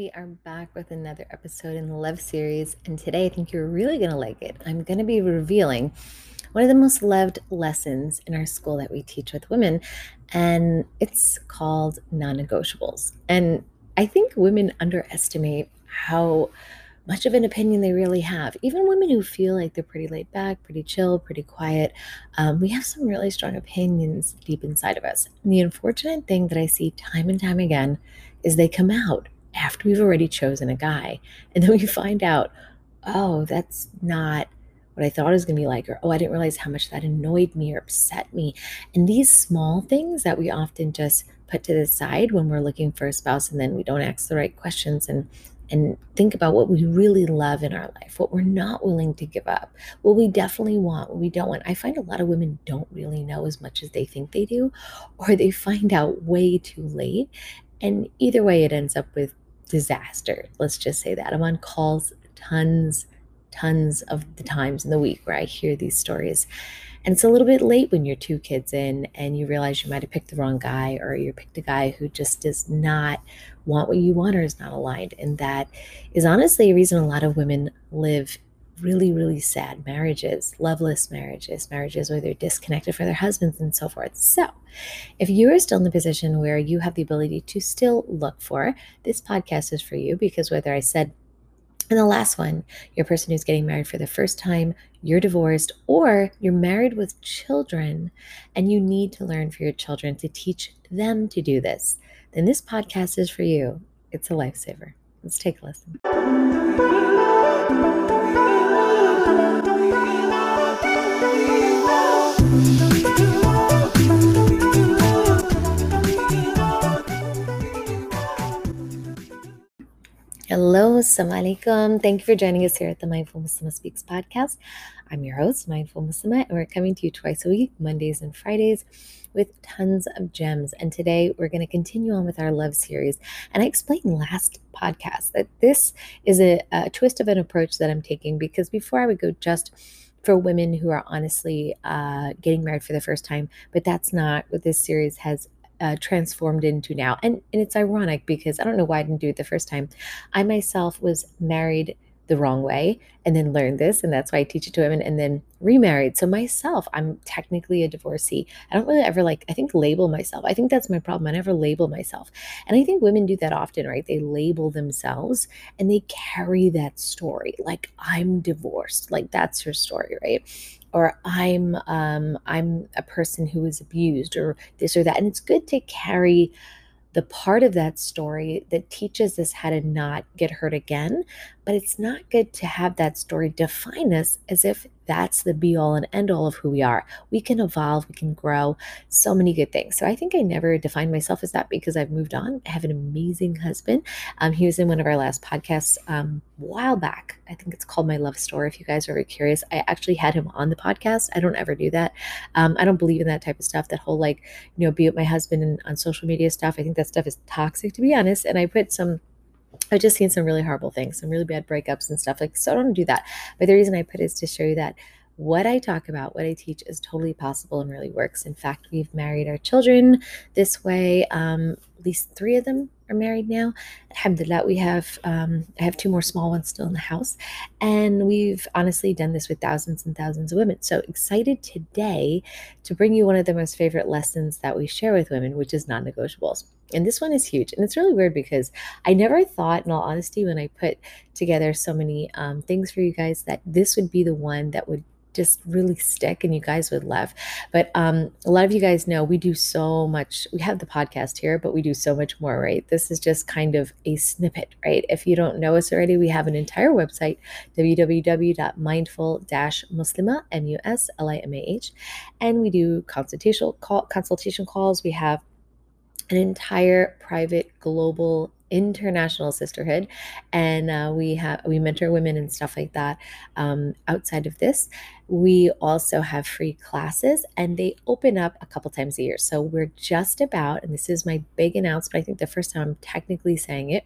We are back with another episode in the Love series, and today I think you're really going to like it. I'm going to be revealing one of the most loved lessons in our school that we teach with women, and it's called non negotiables. And I think women underestimate how much of an opinion they really have. Even women who feel like they're pretty laid back, pretty chill, pretty quiet, um, we have some really strong opinions deep inside of us. And the unfortunate thing that I see time and time again is they come out after we've already chosen a guy. And then we find out, oh, that's not what I thought it was going to be like, or oh, I didn't realize how much that annoyed me or upset me. And these small things that we often just put to the side when we're looking for a spouse and then we don't ask the right questions and and think about what we really love in our life, what we're not willing to give up, what we definitely want, what we don't want. I find a lot of women don't really know as much as they think they do, or they find out way too late. And either way, it ends up with disaster. Let's just say that. I'm on calls tons, tons of the times in the week where I hear these stories. And it's a little bit late when you're two kids in and you realize you might have picked the wrong guy or you picked a guy who just does not want what you want or is not aligned. And that is honestly a reason a lot of women live really, really sad marriages, loveless marriages, marriages where they're disconnected from their husbands and so forth. So, if you are still in the position where you have the ability to still look for, this podcast is for you because whether I said and the last one, you're person who's getting married for the first time, you're divorced, or you're married with children and you need to learn for your children to teach them to do this, then this podcast is for you. It's a lifesaver. Let's take a listen. Hello, Assalamu alaikum. Thank you for joining us here at the Mindful Muslimah Speaks podcast. I'm your host, Mindful Muslimah, and we're coming to you twice a week, Mondays and Fridays, with tons of gems. And today we're going to continue on with our love series. And I explained last podcast that this is a, a twist of an approach that I'm taking because before I would go just for women who are honestly uh, getting married for the first time, but that's not what this series has uh, transformed into now. And, and it's ironic because I don't know why I didn't do it the first time. I myself was married the wrong way and then learned this and that's why I teach it to women and then remarried. So myself, I'm technically a divorcee. I don't really ever like I think label myself. I think that's my problem. I never label myself. And I think women do that often, right? They label themselves and they carry that story. Like I'm divorced. Like that's her story, right? or i'm um, i'm a person who was abused or this or that and it's good to carry the part of that story that teaches us how to not get hurt again but it's not good to have that story define us as if that's the be all and end all of who we are. We can evolve, we can grow, so many good things. So I think I never defined myself as that because I've moved on. I have an amazing husband. Um, he was in one of our last podcasts um, a while back. I think it's called My Love Story. If you guys are curious, I actually had him on the podcast. I don't ever do that. Um, I don't believe in that type of stuff. That whole like, you know, be with my husband and on social media stuff. I think that stuff is toxic, to be honest. And I put some I've just seen some really horrible things, some really bad breakups and stuff. Like, so don't do that. But the reason I put is to show you that what I talk about, what I teach is totally possible and really works. In fact, we've married our children this way. Um, at least three of them are married now. Alhamdulillah, we have um, I have two more small ones still in the house, and we've honestly done this with thousands and thousands of women. So excited today to bring you one of the most favorite lessons that we share with women, which is non-negotiables. And this one is huge, and it's really weird because I never thought, in all honesty, when I put together so many um, things for you guys, that this would be the one that would just really stick and you guys would love. But um, a lot of you guys know we do so much. We have the podcast here, but we do so much more, right? This is just kind of a snippet, right? If you don't know us already, we have an entire website, www.mindful-muslima, M-U-S-L-I-M-A-H, and we do consultation call, consultation calls. We have an entire private global international sisterhood. And uh, we have we mentor women and stuff like that um, outside of this. We also have free classes and they open up a couple times a year. So we're just about and this is my big announcement i think the first time i'm technically saying it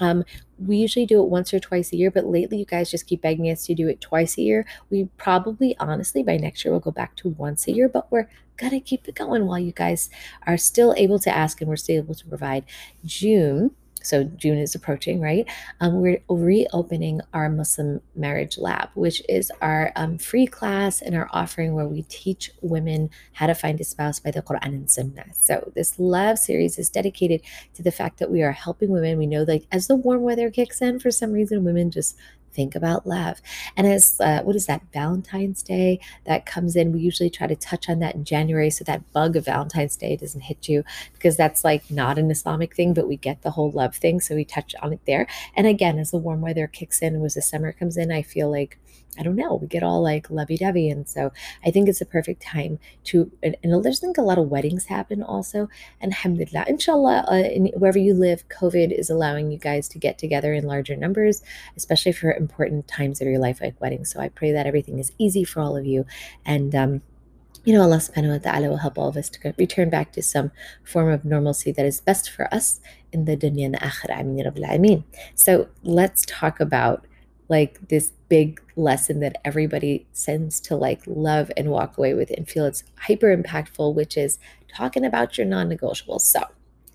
um, we usually do it once or twice a year but lately you guys just keep begging us to do it twice a year. We probably honestly by next year we'll go back to once a year but we're gonna keep it going while you guys are still able to ask and we're still able to provide. June so June is approaching, right? Um, we're reopening our Muslim Marriage Lab, which is our um, free class and our offering where we teach women how to find a spouse by the Quran and Sunnah. So this love series is dedicated to the fact that we are helping women. We know like as the warm weather kicks in, for some reason, women just think about love. And as uh, what is that Valentine's Day that comes in, we usually try to touch on that in January so that bug of Valentine's Day doesn't hit you because that's like not an Islamic thing, but we get the whole love thing, so we touch on it there. And again, as the warm weather kicks in, as the summer comes in, I feel like I don't know, we get all like lovey dovey. And so I think it's a perfect time to, and, and there's think a lot of weddings happen also. And alhamdulillah, inshallah, uh, in, wherever you live, COVID is allowing you guys to get together in larger numbers, especially for important times of your life like weddings. So I pray that everything is easy for all of you. And, um, you know, Allah subhanahu wa ta'ala will help all of us to return back to some form of normalcy that is best for us in the dunya and the akhirah. So let's talk about like this big lesson that everybody sends to like love and walk away with and feel it's hyper impactful, which is talking about your non negotiables. So,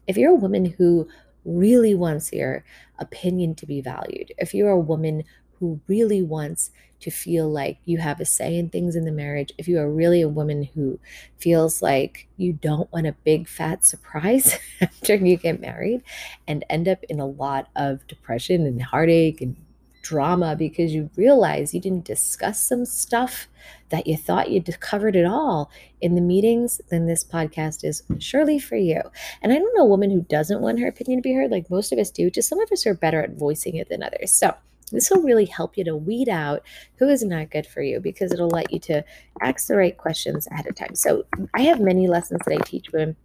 if you're a woman who really wants your opinion to be valued, if you're a woman who really wants to feel like you have a say in things in the marriage, if you are really a woman who feels like you don't want a big fat surprise after you get married and end up in a lot of depression and heartache and drama because you realize you didn't discuss some stuff that you thought you'd covered it all in the meetings, then this podcast is surely for you. And I don't know a woman who doesn't want her opinion to be heard, like most of us do, just some of us are better at voicing it than others. So this will really help you to weed out who is not good for you because it'll let you to ask the right questions ahead of time. So I have many lessons that I teach women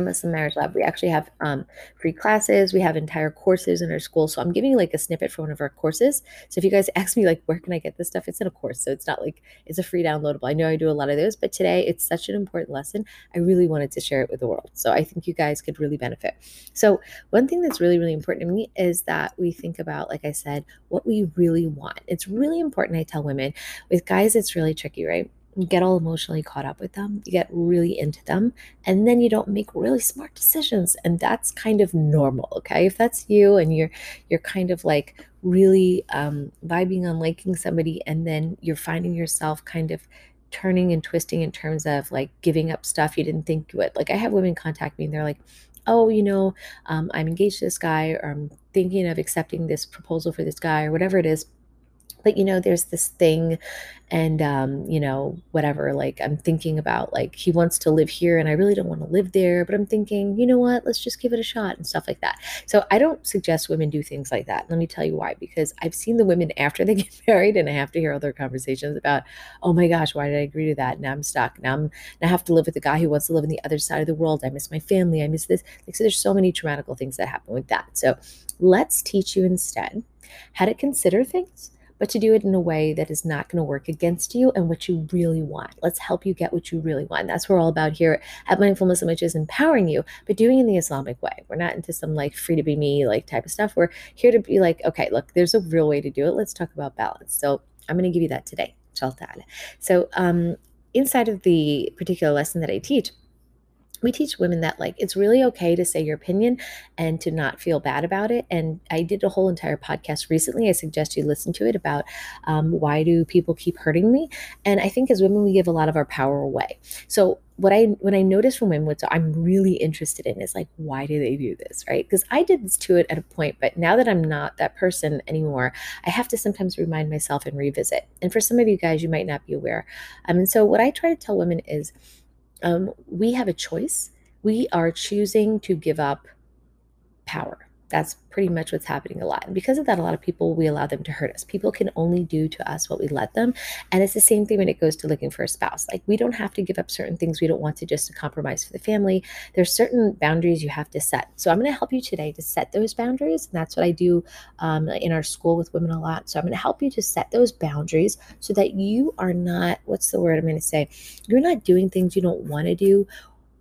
Muslim Marriage Lab. We actually have um, free classes. We have entire courses in our school. So I'm giving you like a snippet for one of our courses. So if you guys ask me like, where can I get this stuff? It's in a course. So it's not like it's a free downloadable. I know I do a lot of those, but today it's such an important lesson. I really wanted to share it with the world. So I think you guys could really benefit. So one thing that's really, really important to me is that we think about, like I said, what we really want. It's really important. I tell women with guys, it's really tricky, right? Get all emotionally caught up with them, you get really into them, and then you don't make really smart decisions. And that's kind of normal, okay? If that's you and you're you're kind of like really um, vibing on liking somebody, and then you're finding yourself kind of turning and twisting in terms of like giving up stuff you didn't think you would. Like I have women contact me and they're like, oh, you know, um, I'm engaged to this guy, or I'm thinking of accepting this proposal for this guy, or whatever it is but you know there's this thing and um, you know whatever like i'm thinking about like he wants to live here and i really don't want to live there but i'm thinking you know what? Let's just give it a shot and stuff like that. So i don't suggest women do things like that. Let me tell you why because i've seen the women after they get married and i have to hear other conversations about oh my gosh why did i agree to that? Now i'm stuck. Now i'm now i have to live with a guy who wants to live on the other side of the world. I miss my family. I miss this. Like so there's so many traumatical things that happen with that. So let's teach you instead how to consider things but to do it in a way that is not going to work against you and what you really want. Let's help you get what you really want. That's what we're all about here at Mindfulness which is empowering you, but doing it in the Islamic way. We're not into some like free to be me like type of stuff. We're here to be like, okay, look, there's a real way to do it. Let's talk about balance. So I'm going to give you that today. So um, inside of the particular lesson that I teach, we teach women that like it's really okay to say your opinion and to not feel bad about it and i did a whole entire podcast recently i suggest you listen to it about um, why do people keep hurting me? And i think as women we give a lot of our power away. So what i when i notice from women what i'm really interested in is like why do they do this right? Because i did this to it at a point but now that i'm not that person anymore i have to sometimes remind myself and revisit. And for some of you guys you might not be aware. Um, and so what i try to tell women is um, we have a choice. We are choosing to give up power. That's pretty much what's happening a lot. And because of that, a lot of people, we allow them to hurt us. People can only do to us what we let them. And it's the same thing when it goes to looking for a spouse. Like we don't have to give up certain things we don't want to just to compromise for the family. There's certain boundaries you have to set. So I'm going to help you today to set those boundaries. And that's what I do um, in our school with women a lot. So I'm going to help you to set those boundaries so that you are not, what's the word I'm going to say? You're not doing things you don't want to do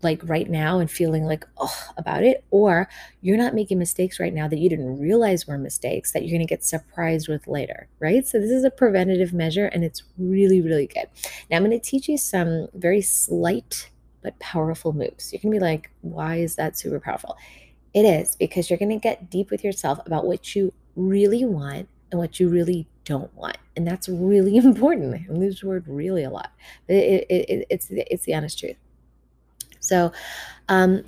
like right now and feeling like oh about it or you're not making mistakes right now that you didn't realize were mistakes that you're going to get surprised with later right so this is a preventative measure and it's really really good now i'm going to teach you some very slight but powerful moves you're going to be like why is that super powerful It is because you're going to get deep with yourself about what you really want and what you really don't want. And that's really important. I use the word really a lot, it, it, it, it's, it's the honest truth. So, um,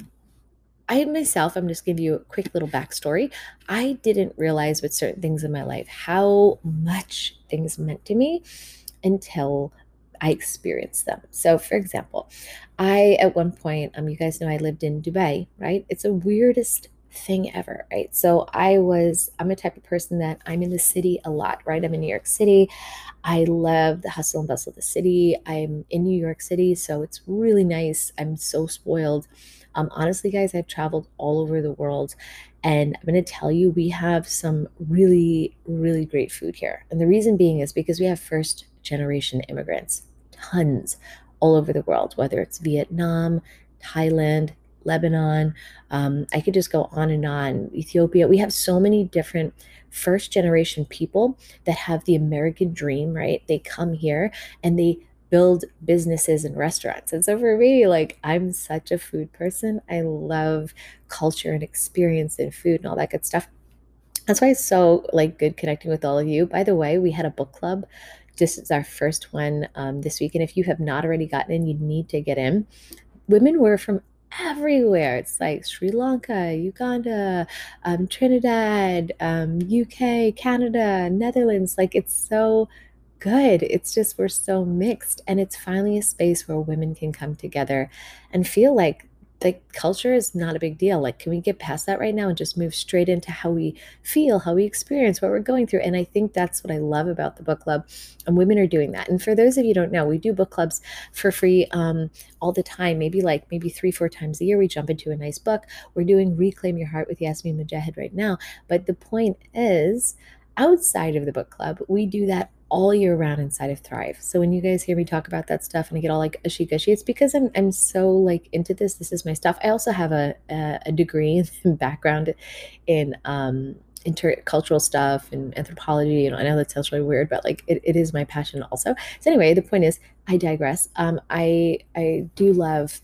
I myself, I'm just giving you a quick little backstory. I didn't realize with certain things in my life how much things meant to me until I experienced them. So, for example, I at one point, um, you guys know I lived in Dubai, right? It's the weirdest thing ever, right? So I was, I'm a type of person that I'm in the city a lot, right? I'm in New York City. I love the hustle and bustle of the city. I'm in New York City, so it's really nice. I'm so spoiled. Um, honestly, guys, I've traveled all over the world, and I'm going to tell you, we have some really, really great food here. And the reason being is because we have first generation immigrants, tons all over the world, whether it's Vietnam, Thailand, Lebanon. Um, I could just go on and on. Ethiopia. We have so many different first generation people that have the American dream, right? They come here and they build businesses and restaurants. And so for me, like I'm such a food person. I love culture and experience and food and all that good stuff. That's why it's so like good connecting with all of you. By the way, we had a book club. This is our first one um, this week. And if you have not already gotten in, you need to get in. Women were from everywhere. It's like Sri Lanka, Uganda, um, Trinidad, um, UK, Canada, Netherlands. Like it's so good. It's just we're so mixed. And it's finally a space where women can come together and feel like like culture is not a big deal. Like, can we get past that right now and just move straight into how we feel, how we experience, what we're going through? And I think that's what I love about the book club. And women are doing that. And for those of you don't know, we do book clubs for free um, all the time. Maybe like maybe three, four times a year, we jump into a nice book. We're doing Reclaim Your Heart with Yasmin Mogahed right now. But the point is, outside of the book club, we do that all year round inside of Thrive. So when you guys hear me talk about that stuff and I get all like ashy gushy, it's because I'm I'm so like into this. This is my stuff. I also have a a, a degree and background in um intercultural stuff and anthropology. You know, I know that sounds really weird, but like it, it is my passion also. So anyway, the point is I digress. Um I I do love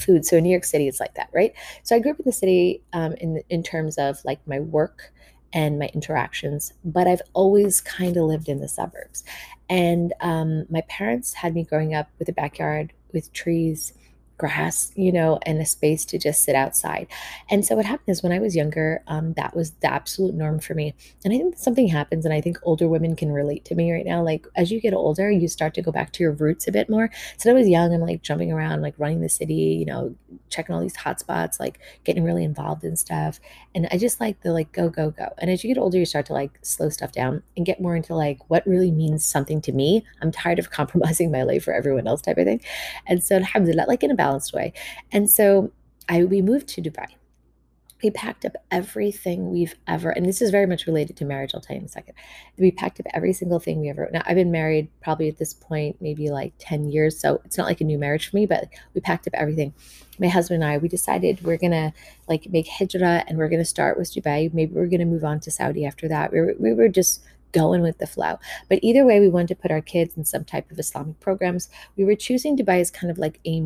food. So in New York City, it's like that, right? So I grew up in the city um, in in terms of like my work and my interactions, but I've always kind of lived in the suburbs. And um, my parents had me growing up with a backyard with trees grass, you know, and a space to just sit outside. And so what happened is when I was younger, um, that was the absolute norm for me. And I think something happens, and I think older women can relate to me right now. Like as you get older, you start to go back to your roots a bit more. So I was young, I'm like jumping around, like running the city, you know, checking all these hot spots, like getting really involved in stuff. And I just like the like go, go, go. And as you get older, you start to like slow stuff down and get more into like what really means something to me. I'm tired of compromising my life for everyone else type of thing. And so alhamdulillah, like in a balanced way. And so I we moved to Dubai. We packed up everything we've ever, and this is very much related to marriage. I'll tell you in a second. We packed up every single thing we ever. Now I've been married probably at this point maybe like ten years, so it's not like a new marriage for me. But we packed up everything. My husband and I, we decided we're gonna like make hijrah, and we're gonna start with Dubai. Maybe we're gonna move on to Saudi after that. We were, we were just going with the flow. But either way, we wanted to put our kids in some type of Islamic programs. We were choosing Dubai as kind of like a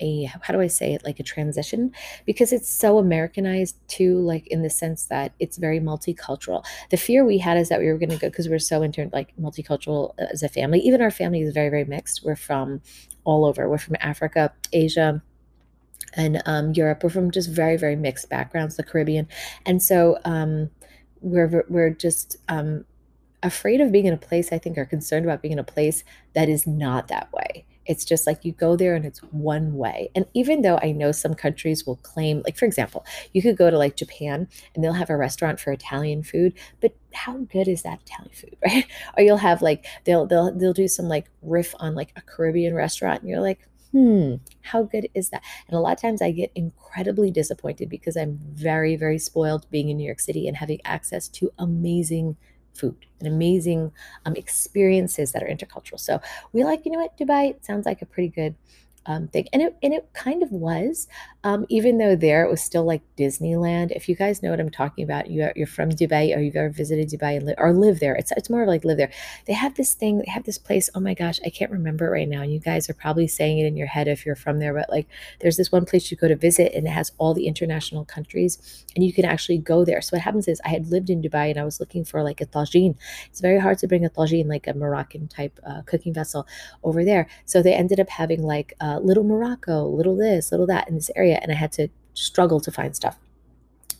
a how do I say it like a transition because it's so Americanized too like in the sense that it's very multicultural. The fear we had is that we were going to go because we're so into like multicultural uh, as a family. Even our family is very very mixed. We're from all over. We're from Africa, Asia, and um, Europe. We're from just very very mixed backgrounds, the Caribbean, and so um, we're we're just um, afraid of being in a place. I think are concerned about being in a place that is not that way. It's just like you go there and it's one way. And even though I know some countries will claim, like for example, you could go to like Japan and they'll have a restaurant for Italian food, but how good is that Italian food, right? Or you'll have like they'll they'll they'll do some like riff on like a Caribbean restaurant and you're like, hmm, how good is that? And a lot of times I get incredibly disappointed because I'm very, very spoiled being in New York City and having access to amazing food and amazing um, experiences that are intercultural. So we like, you know what, Dubai sounds like a pretty good um, thing, and it and it kind of was, um, even though there it was still like Disneyland. If you guys know what I'm talking about, you are, you're from Dubai or you've ever visited Dubai and li- or live there. It's it's more of like live there. They have this thing. They have this place. Oh my gosh, I can't remember it right now. And you guys are probably saying it in your head if you're from there, but like there's this one place you go to visit and it has all the international countries, and you can actually go there. So what happens is I had lived in Dubai and I was looking for like a tagine. It's very hard to bring a tagine, like a Moroccan type uh, cooking vessel, over there. So they ended up having like uh, little Morocco, little this, little that in this area, and I had to struggle to find stuff.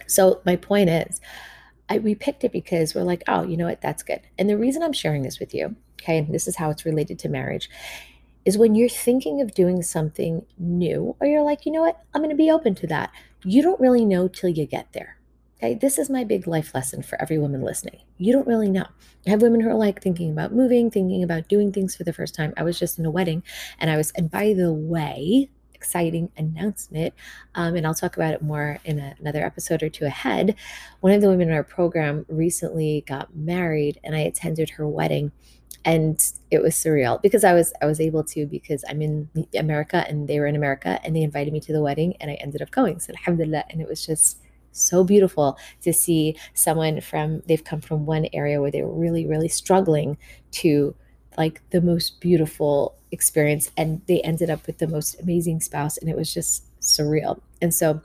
So my point is, I, we picked it because we're like, oh, you know what, that's good. And the reason I'm sharing this with you, okay, and this is how it's related to marriage, is when you're thinking of doing something new, or you're like, you know what, I'm going to be open to that. You don't really know till you get there. Okay, this is my big life lesson for every woman listening. You don't really know. I have women who are like thinking about moving, thinking about doing things for the first time. I was just in a wedding and I was, and by the way, exciting announcement, um, and I'll talk about it more in a, another episode or two ahead. One of the women in our program recently got married and I attended her wedding and it was surreal because I was I was able to because I'm in America and they were in America and they invited me to the wedding and I ended up going. So alhamdulillah and it was just so beautiful to see someone from they've come from one area where they were really really struggling to like the most beautiful experience and they ended up with the most amazing spouse and it was just surreal. And so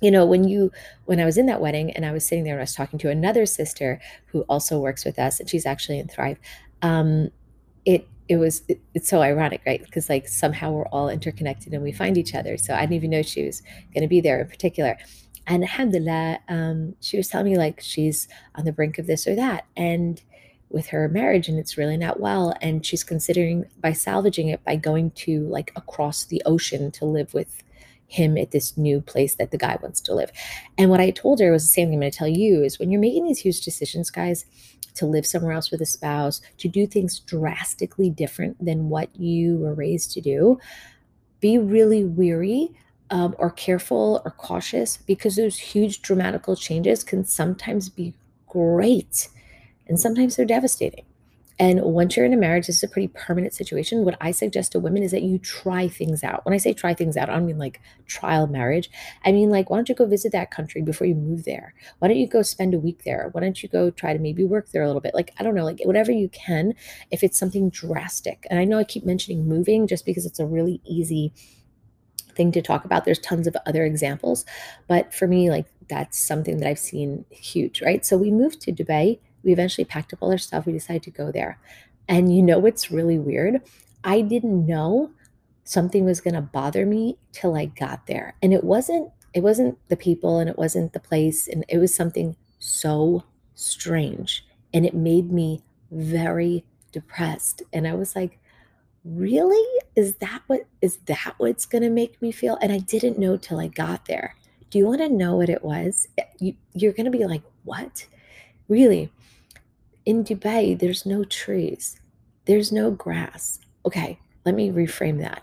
you know when you when i was in that wedding and i was sitting there and i was talking to another sister who also works with us and she's actually in thrive um it it was it, it's so ironic right? Because like somehow we're all interconnected and we find each other. So i didn't even know she was going to be there in particular and alhamdulillah um, she was telling me like she's on the brink of this or that. And with her marriage and it's really not well. And she's considering by salvaging it by going to like across the ocean to live with him at this new place that the guy wants to live. And what i told her was the same thing i'm going to tell you is when you're making these huge decisions guys to live somewhere else with a spouse to do things drastically different than what you were raised to do be really weary um, or careful or cautious because those huge dramatical changes can sometimes be great and sometimes they're devastating. And once you're in a marriage, this is a pretty permanent situation. What I suggest to women is that you try things out. When I say try things out, I don't mean like trial marriage. I mean, like, why don't you go visit that country before you move there? Why don't you go spend a week there? Why don't you go try to maybe work there a little bit? Like, I don't know, like, whatever you can, if it's something drastic. And I know I keep mentioning moving just because it's a really easy thing to talk about. There's tons of other examples, but for me, like that's something that I've seen huge, right? So we moved to Dubai. We eventually packed up all our stuff. We decided to go there. And you know what's really weird? I didn't know something was going to bother me till I got there. And it wasn't it wasn't the people and it wasn't the place and it was something so strange and it made me very depressed. And I was like, really? Is that what is that what's going to make me feel? And i didn't know till i got there. Do you want to know what it was? Eh, you, you're going to be like what? Really in dubai there's no trees. There's no grass. Okay let me reframe that.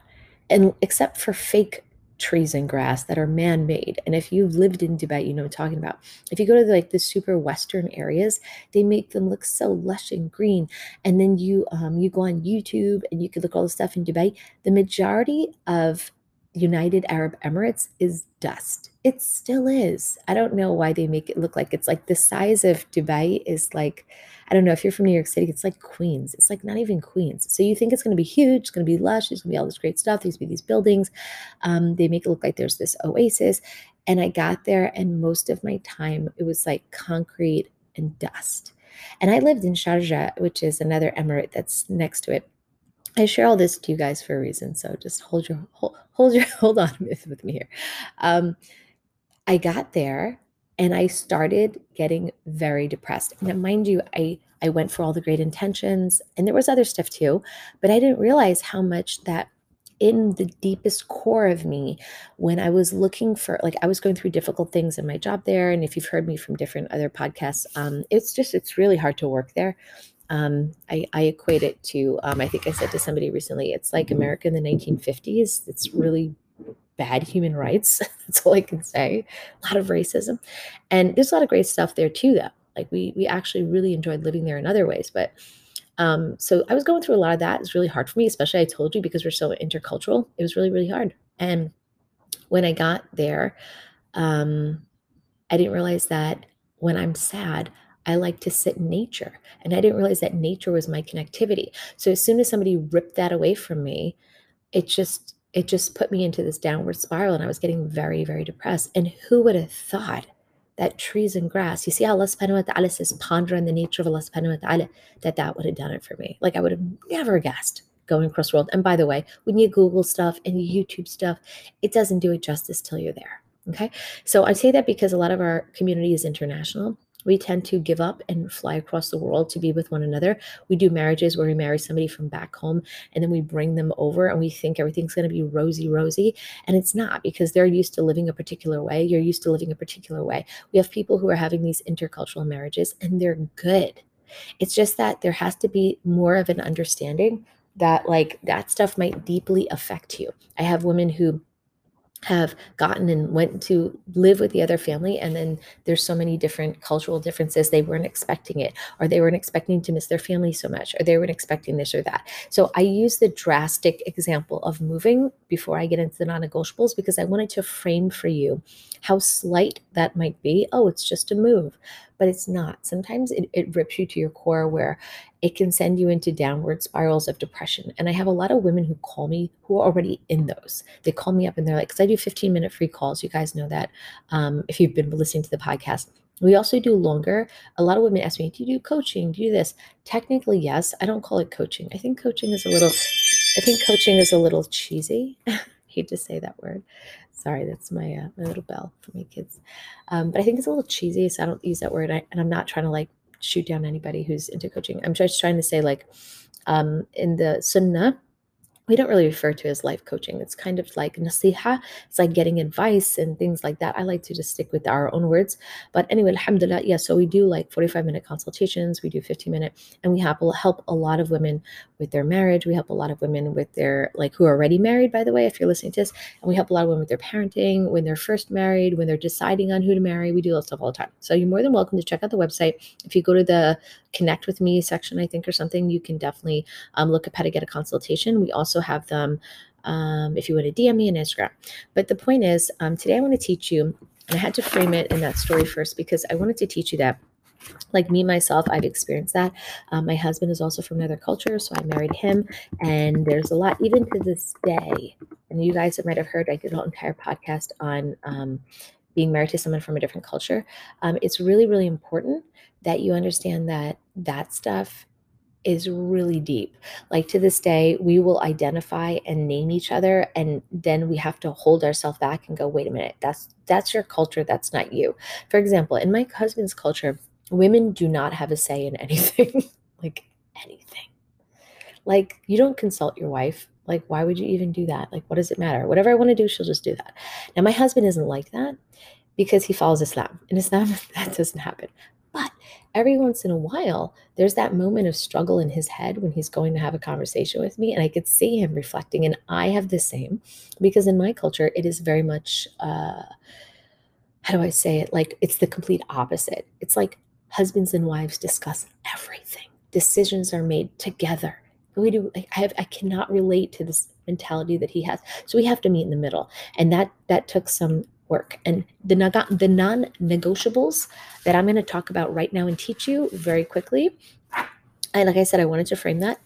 And except for fake trees and grass that are man-made. And if you've lived in dubai you know what i'm talking about. If you go to the, like the super western areas they make them look so lush and green. And then you um, you go on youtube and you can look all the stuff in dubai. The majority of united arab emirates is dust it still is i don't know why they make it look like it's like the size of dubai is like I don't know if you're from New York City, it's like Queens. It's like not even Queens. So you think it's going to be huge, it's going to be lush, there's going to be all this great stuff, there's going to be these buildings. Um, they make it look like there's this oasis. And I got there, and most of my time it was like concrete and dust. And I lived in Sharjah, which is another emirate that's next to it. I share all this to you guys for a reason, so just hold your hold, hold your hold on with, me here. Um, I got there and I started getting very depressed. Now, mind you, I I went for all the great intentions, and there was other stuff too, but I didn't realize how much that in the deepest core of me when I was looking for like I was going through difficult things in my job there and if you've heard me from different other podcasts um it's just it's really hard to work there um I I equate it to um I think I said to somebody recently it's like America in the 1950s it's really bad human rights. That's all I can say. A lot of racism. And there's a lot of great stuff there too, though. Like we we actually really enjoyed living there in other ways. But Um, so I was going through a lot of that. It's really hard for me, especially I told you because we're so intercultural. It was really, really hard. And when I got there, um, I didn't realize that when I'm sad, I like to sit in nature. And I didn't realize that nature was my connectivity. So as soon as somebody ripped that away from me, it just it just put me into this downward spiral and I was getting very, very depressed. And who would have thought that trees and grass, you see how Allah subhanahu wa ta'ala says ponder on the nature of Allah subhanahu wa ta'ala, that that would have done it for me. Like I would have never guessed going across the world. And by the way, when you Google stuff and YouTube stuff, it doesn't do it justice till you're there. Okay. So I say that because a lot of our community is international we tend to give up and fly across the world to be with one another. We do marriages where we marry somebody from back home and then we bring them over and we think everything's going to be rosy, rosy. And it's not because they're used to living a particular way. You're used to living a particular way. We have people who are having these intercultural marriages and they're good. It's just that there has to be more of an understanding that, like, that stuff might deeply affect you. I have women who have gotten and went to live with the other family and then there's so many different cultural differences they weren't expecting it or they weren't expecting to miss their family so much or they weren't expecting this or that. So i use the drastic example of moving before i get into the non-negotiables because i wanted to frame for you how slight that might be. Oh it's just a move but it's not. Sometimes it, it rips you to your core where it can send you into downward spirals of depression. And I have a lot of women who call me who are already in those. They call me up and they're like, because I do 15 minute free calls. You guys know that um, if you've been listening to the podcast. We also do longer. A lot of women ask me, Do you do coaching? Do you do this? Technically, yes. I don't call it coaching. I think coaching is a little, I think coaching is a little cheesy. hate to say that word. Sorry, that's my uh, my little bell for my kids. Um, but I think it's a little cheesy, so I don't use that word. I, and I'm not trying to like shoot down anybody who's into coaching. I'm just trying to say like um, in the Sunnah, we don't really refer to as life coaching. It's kind of like nasiha. It's like getting advice and things like that. I like to just stick with our own words. But anyway, alhamdulillah, yeah. So we do like 45 minute consultations. We do 15 minute, and we help help a lot of women with their marriage. We help a lot of women with their like who are already married, by the way, if you're listening to this. And we help a lot of women with their parenting, when they're first married, when they're deciding on who to marry. We do that stuff all the time. So you're more than welcome to check out the website. If you go to the connect with me section, I think, or something, you can definitely um, look up how to get a consultation. We also have them um, if you want to DM me on Instagram. But the point is, um, today I want to teach you, and I had to frame it in that story first because I wanted to teach you that like me myself i've experienced that um, my husband is also from another culture so i married him and there's a lot even to this day and you guys might have heard i did an entire podcast on um, being married to someone from a different culture um, it's really really important that you understand that that stuff is really deep. Like to this day, we will identify and name each other and then we have to hold ourselves back and go, "Wait a minute. That's that's your culture, that's not you." For example, in my husband's culture, women do not have a say in anything. like anything. Like you don't consult your wife. Like why would you even do that? Like what does it matter? Whatever I want to do, she'll just do that. Now my husband isn't like that because he follows Islam. In Islam, that doesn't happen. But every once in a while, there's that moment of struggle in his head when he's going to have a conversation with me. And I could see him reflecting. And I have the same because in my culture, it is very much, uh, how do I say it? Like it's the complete opposite. It's like husbands and wives discuss everything, decisions are made together. We do, I have, I cannot relate to this mentality that he has. So we have to meet in the middle. And that, that took some work. And the, the non negotiables that I'm going to talk about right now and teach you very quickly. And like I said, I wanted to frame that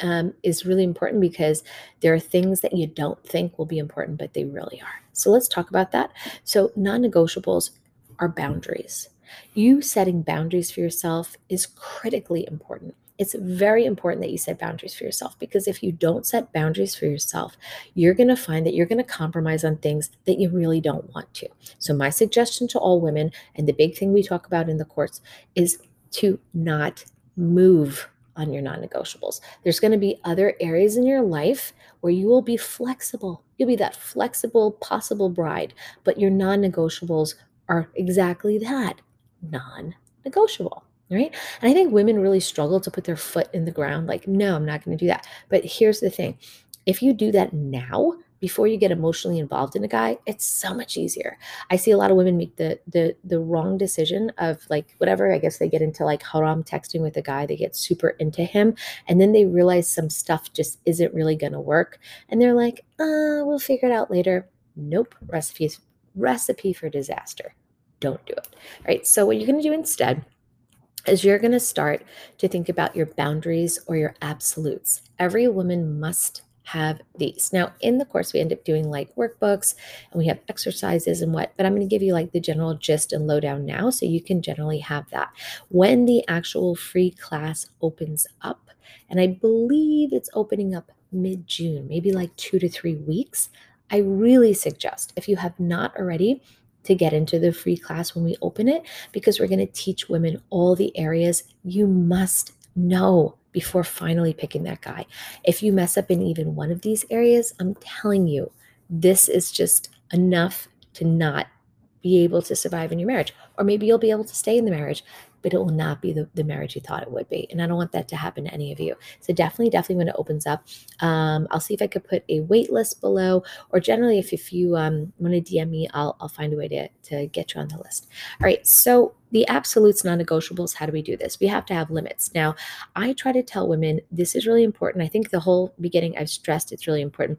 um, is really important because there are things that you don't think will be important, but they really are. So let's talk about that. So, non negotiables are boundaries. You setting boundaries for yourself is critically important it's very important that you set boundaries for yourself because if you don't set boundaries for yourself, you're going to find that you're going to compromise on things that you really don't want to. So, my suggestion to all women, and the big thing we talk about in the courts, is to not move on your non negotiables. There's going to be other areas in your life where you will be flexible. You'll be that flexible, possible bride, but your non negotiables are exactly that non negotiable right? And I think women really struggle to put their foot in the ground like, no, I'm not going to do that. But here's the thing if you do that now, before you get emotionally involved in a guy, it's so much easier. I see a lot of women make the the the wrong decision of like whatever, I guess they get into like haram texting with a guy, they get super into him, and then they realize some stuff just isn't really gonna work. And they're like, uh, we'll figure it out later. Nope, recipes recipe for disaster. Don't do it. All right. So what you're gonna do instead is you're going to start to think about your boundaries or your absolutes. Every woman must have these. Now, in the course, we end up doing like workbooks and we have exercises and what, but I'm going to give you like the general gist and lowdown now so you can generally have that. When the actual free class opens up, and I believe it's opening up mid June, maybe like two to three weeks, I really suggest if you have not already, to get into the free class when we open it because we're going to teach women all the areas you must know before finally picking that guy. If you mess up in even one of these areas, I'm telling you, this is just enough to not be able to survive in your marriage. Or maybe you'll be able to stay in the marriage, but it will not be the, the marriage you thought it would be. And I don't want that to happen to any of you. So definitely, definitely when it opens up, um, I'll see if I could put a wait list below, or generally if, if you um, want to DM me, I'll, I'll find a way to, to get you on the list. All right. So the absolutes non-negotiables, how do we do this? We have to have limits. Now, I try to tell women this is really important. I think the whole beginning I've stressed it's really important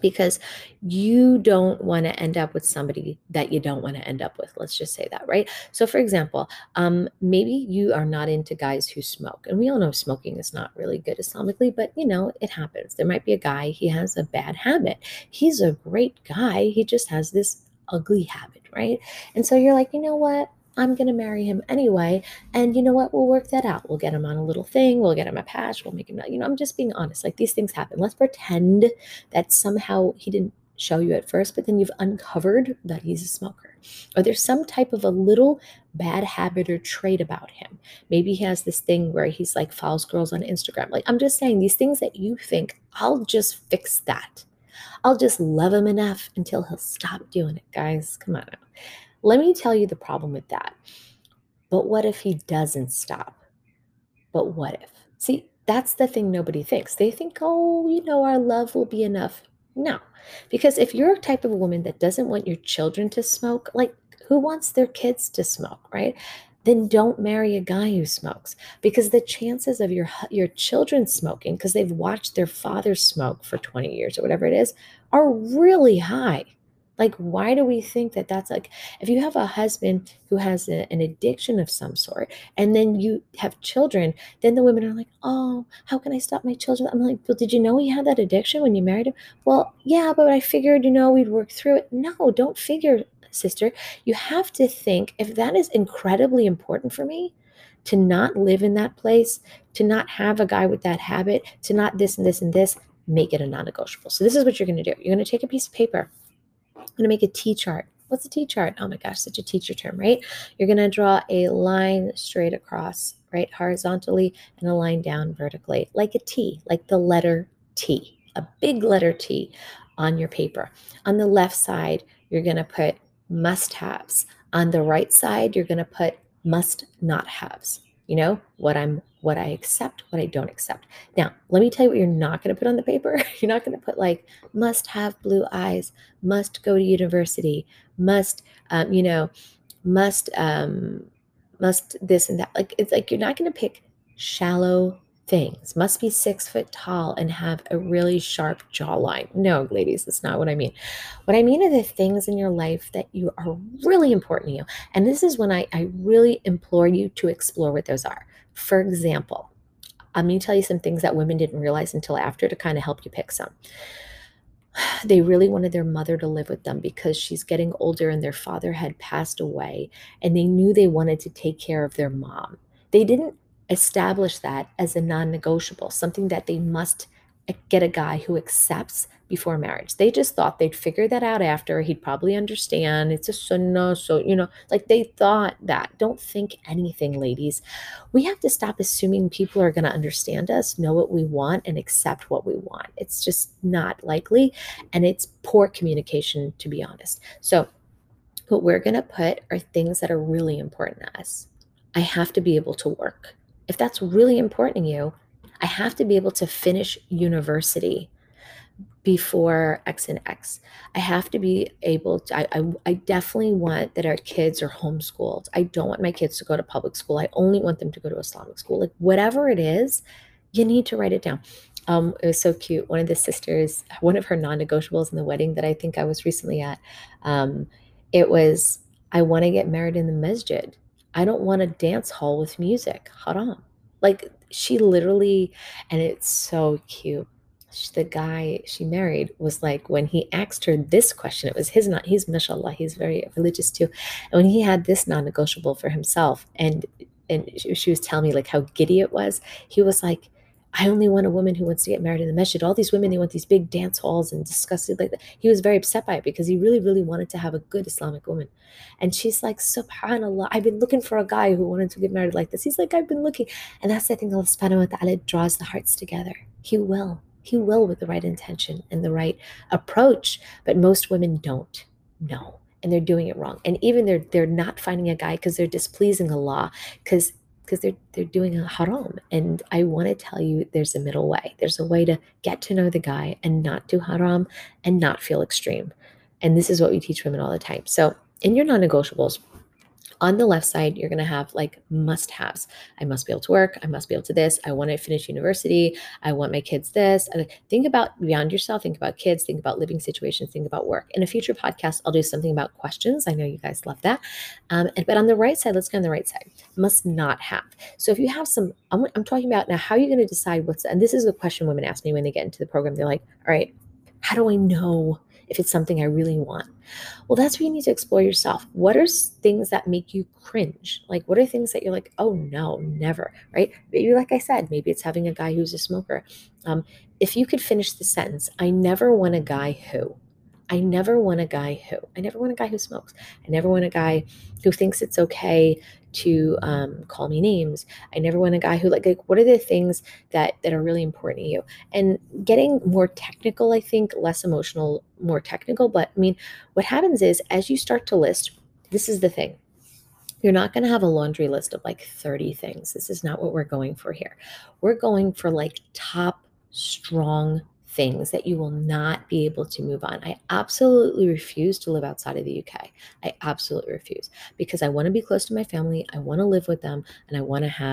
because you don't want to end up with somebody that you don't want to end up with let's just say that right? So for example um, maybe you are not into guys who smoke and we all know smoking is not really good islamically but you know it happens. There might be a guy he has a bad habit. He's a great guy he just has this ugly habit right? And so you're like you know what I'm going to marry him anyway. And you know what? We'll work that out. We'll get him on a little thing. We'll get him a patch. We'll make him, you know, I'm just being honest. Like these things happen. Let's pretend that somehow he didn't show you at first, but then you've uncovered that he's a smoker. Or there's some type of a little bad habit or trait about him. Maybe he has this thing where he's like follows girls on Instagram. Like I'm just saying these things that you think, I'll just fix that. I'll just love him enough until he'll stop doing it, guys. Come on now. Let me tell you the problem with that. But what if he doesn't stop? But what if? See, that's the thing nobody thinks. They think, oh, you know, our love will be enough. No, because if you're a type of woman that doesn't want your children to smoke, like who wants their kids to smoke, right? Then don't marry a guy who smokes because the chances of your your children smoking because they've watched their father smoke for 20 years or whatever it is are really high. Like, why do we think that that's like, if you have a husband who has a, an addiction of some sort, and then you have children, then the women are like, oh, how can I stop my children? I'm like, well, did you know he had that addiction when you married him? Well, yeah, but I figured, you know, we'd work through it. No, don't figure, sister. You have to think if that is incredibly important for me, to not live in that place, to not have a guy with that habit, to not this and this and this, make it a non negotiable. So, this is what you're going to do. You're going to take a piece of paper going to make a T chart. What's a T chart? Oh my gosh, such a teacher term, right? You're going to draw a line straight across, right, horizontally, and a line down vertically, like a T, like the letter T, a big letter T on your paper. On the left side, you're going to put must haves. On the right side, you're going to put must not haves you know what i'm what i accept what i don't accept. Now let me tell you what you're not going to put on the paper. You're not going to put like must have blue eyes must go to university must um, you know must um must this and that. Like it's like you're not going to pick shallow things. Must be six foot tall and have a really sharp jawline. No ladies that's not what i mean. What i mean are the things in your life that you are really important to you. And this is when i, I really implore you to explore what those are. For example i'm going to tell you some things that women didn't realize until after to kind of help you pick some. They really wanted their mother to live with them because she's getting older and their father had passed away and they knew they wanted to take care of their mom. They didn't establish that as a non negotiable, something that they must get a guy who accepts before marriage. They just thought they'd figure that out after. He'd probably understand. It's a sunnah. So, you know, like they thought that. Don't think anything, ladies. We have to stop assuming people are going to understand us, know what we want, and accept what we want. It's just not likely. And it's poor communication, to be honest. So, what we're going to put are things that are really important to us. I have to be able to work if that's really important to you, I have to be able to finish university. before X and X. I have to be able to, I, I, I, definitely want that our kids are homeschooled. I don't want my kids to go to public school. I only want them to go to Islamic school. Like, whatever it is, you need to write it down. Um, it was so cute. One of the sisters, one of her non negotiables in the wedding that I think I was recently at, um, it was, I want to get married in the masjid. I don't want a dance hall with music. Haram. Like, she literally, and it's so cute the guy she married was like when he asked her this question it was his not he's mashallah he's very religious too and when he had this non-negotiable for himself and and she, she was telling me like how giddy it was he was like I only want a woman who wants to get married in the masjid. All these women, they want these big dance halls and disgusted like that. He was very upset by it because he really, really wanted to have a good Islamic woman. And she's like, Subhanallah, I've been looking for a guy who wanted to get married like this. He's like, I've been looking. And that's the thing Allah subhanahu wa ta'ala draws the hearts together. He will. He will with the right intention and the right approach. But most women don't know. And they're doing it wrong. And even they're they're not finding a guy because they're displeasing Allah, because because they're they're doing a haram. And I want to tell you there's a middle way. There's a way to get to know the guy and not do haram and not feel extreme. And this is what we teach women all the time. So in your non-negotiables, on the left side, you're going to have like must haves. I must be able to work. I must be able to this. I want to finish university. I want my kids this. Think about beyond yourself. Think about kids. Think about living situations. Think about work. In a future podcast, I'll do something about questions. I know you guys love that. Um, and, but on the right side, let's go on the right side. Must not have. So if you have some, I'm, I'm talking about now, how are you going to decide what's, and this is the question women ask me when they get into the program. They're like, all right, how do I know if it's something I really want. Well, that's where you need to explore yourself. What are things that make you cringe? Like, what are things that you're like, oh no, never, right? Maybe, like I said, maybe it's having a guy who's a smoker. Um, if you could finish the sentence, I never want a guy who. I never want a guy who. I never want a guy who smokes. I never want a guy who thinks it's okay to um, call me names. I never want a guy who like like what are the things that that are really important to you? And getting more technical, I think, less emotional, more technical. But I mean, what happens is as you start to list, this is the thing. You're not going to have a laundry list of like 30 things. This is not what we're going for here. We're going for like top strong things that you will not be able to move on. I absolutely refuse to live outside of the UK. I absolutely refuse because I want to be close to my family. I want to live with them and I want to have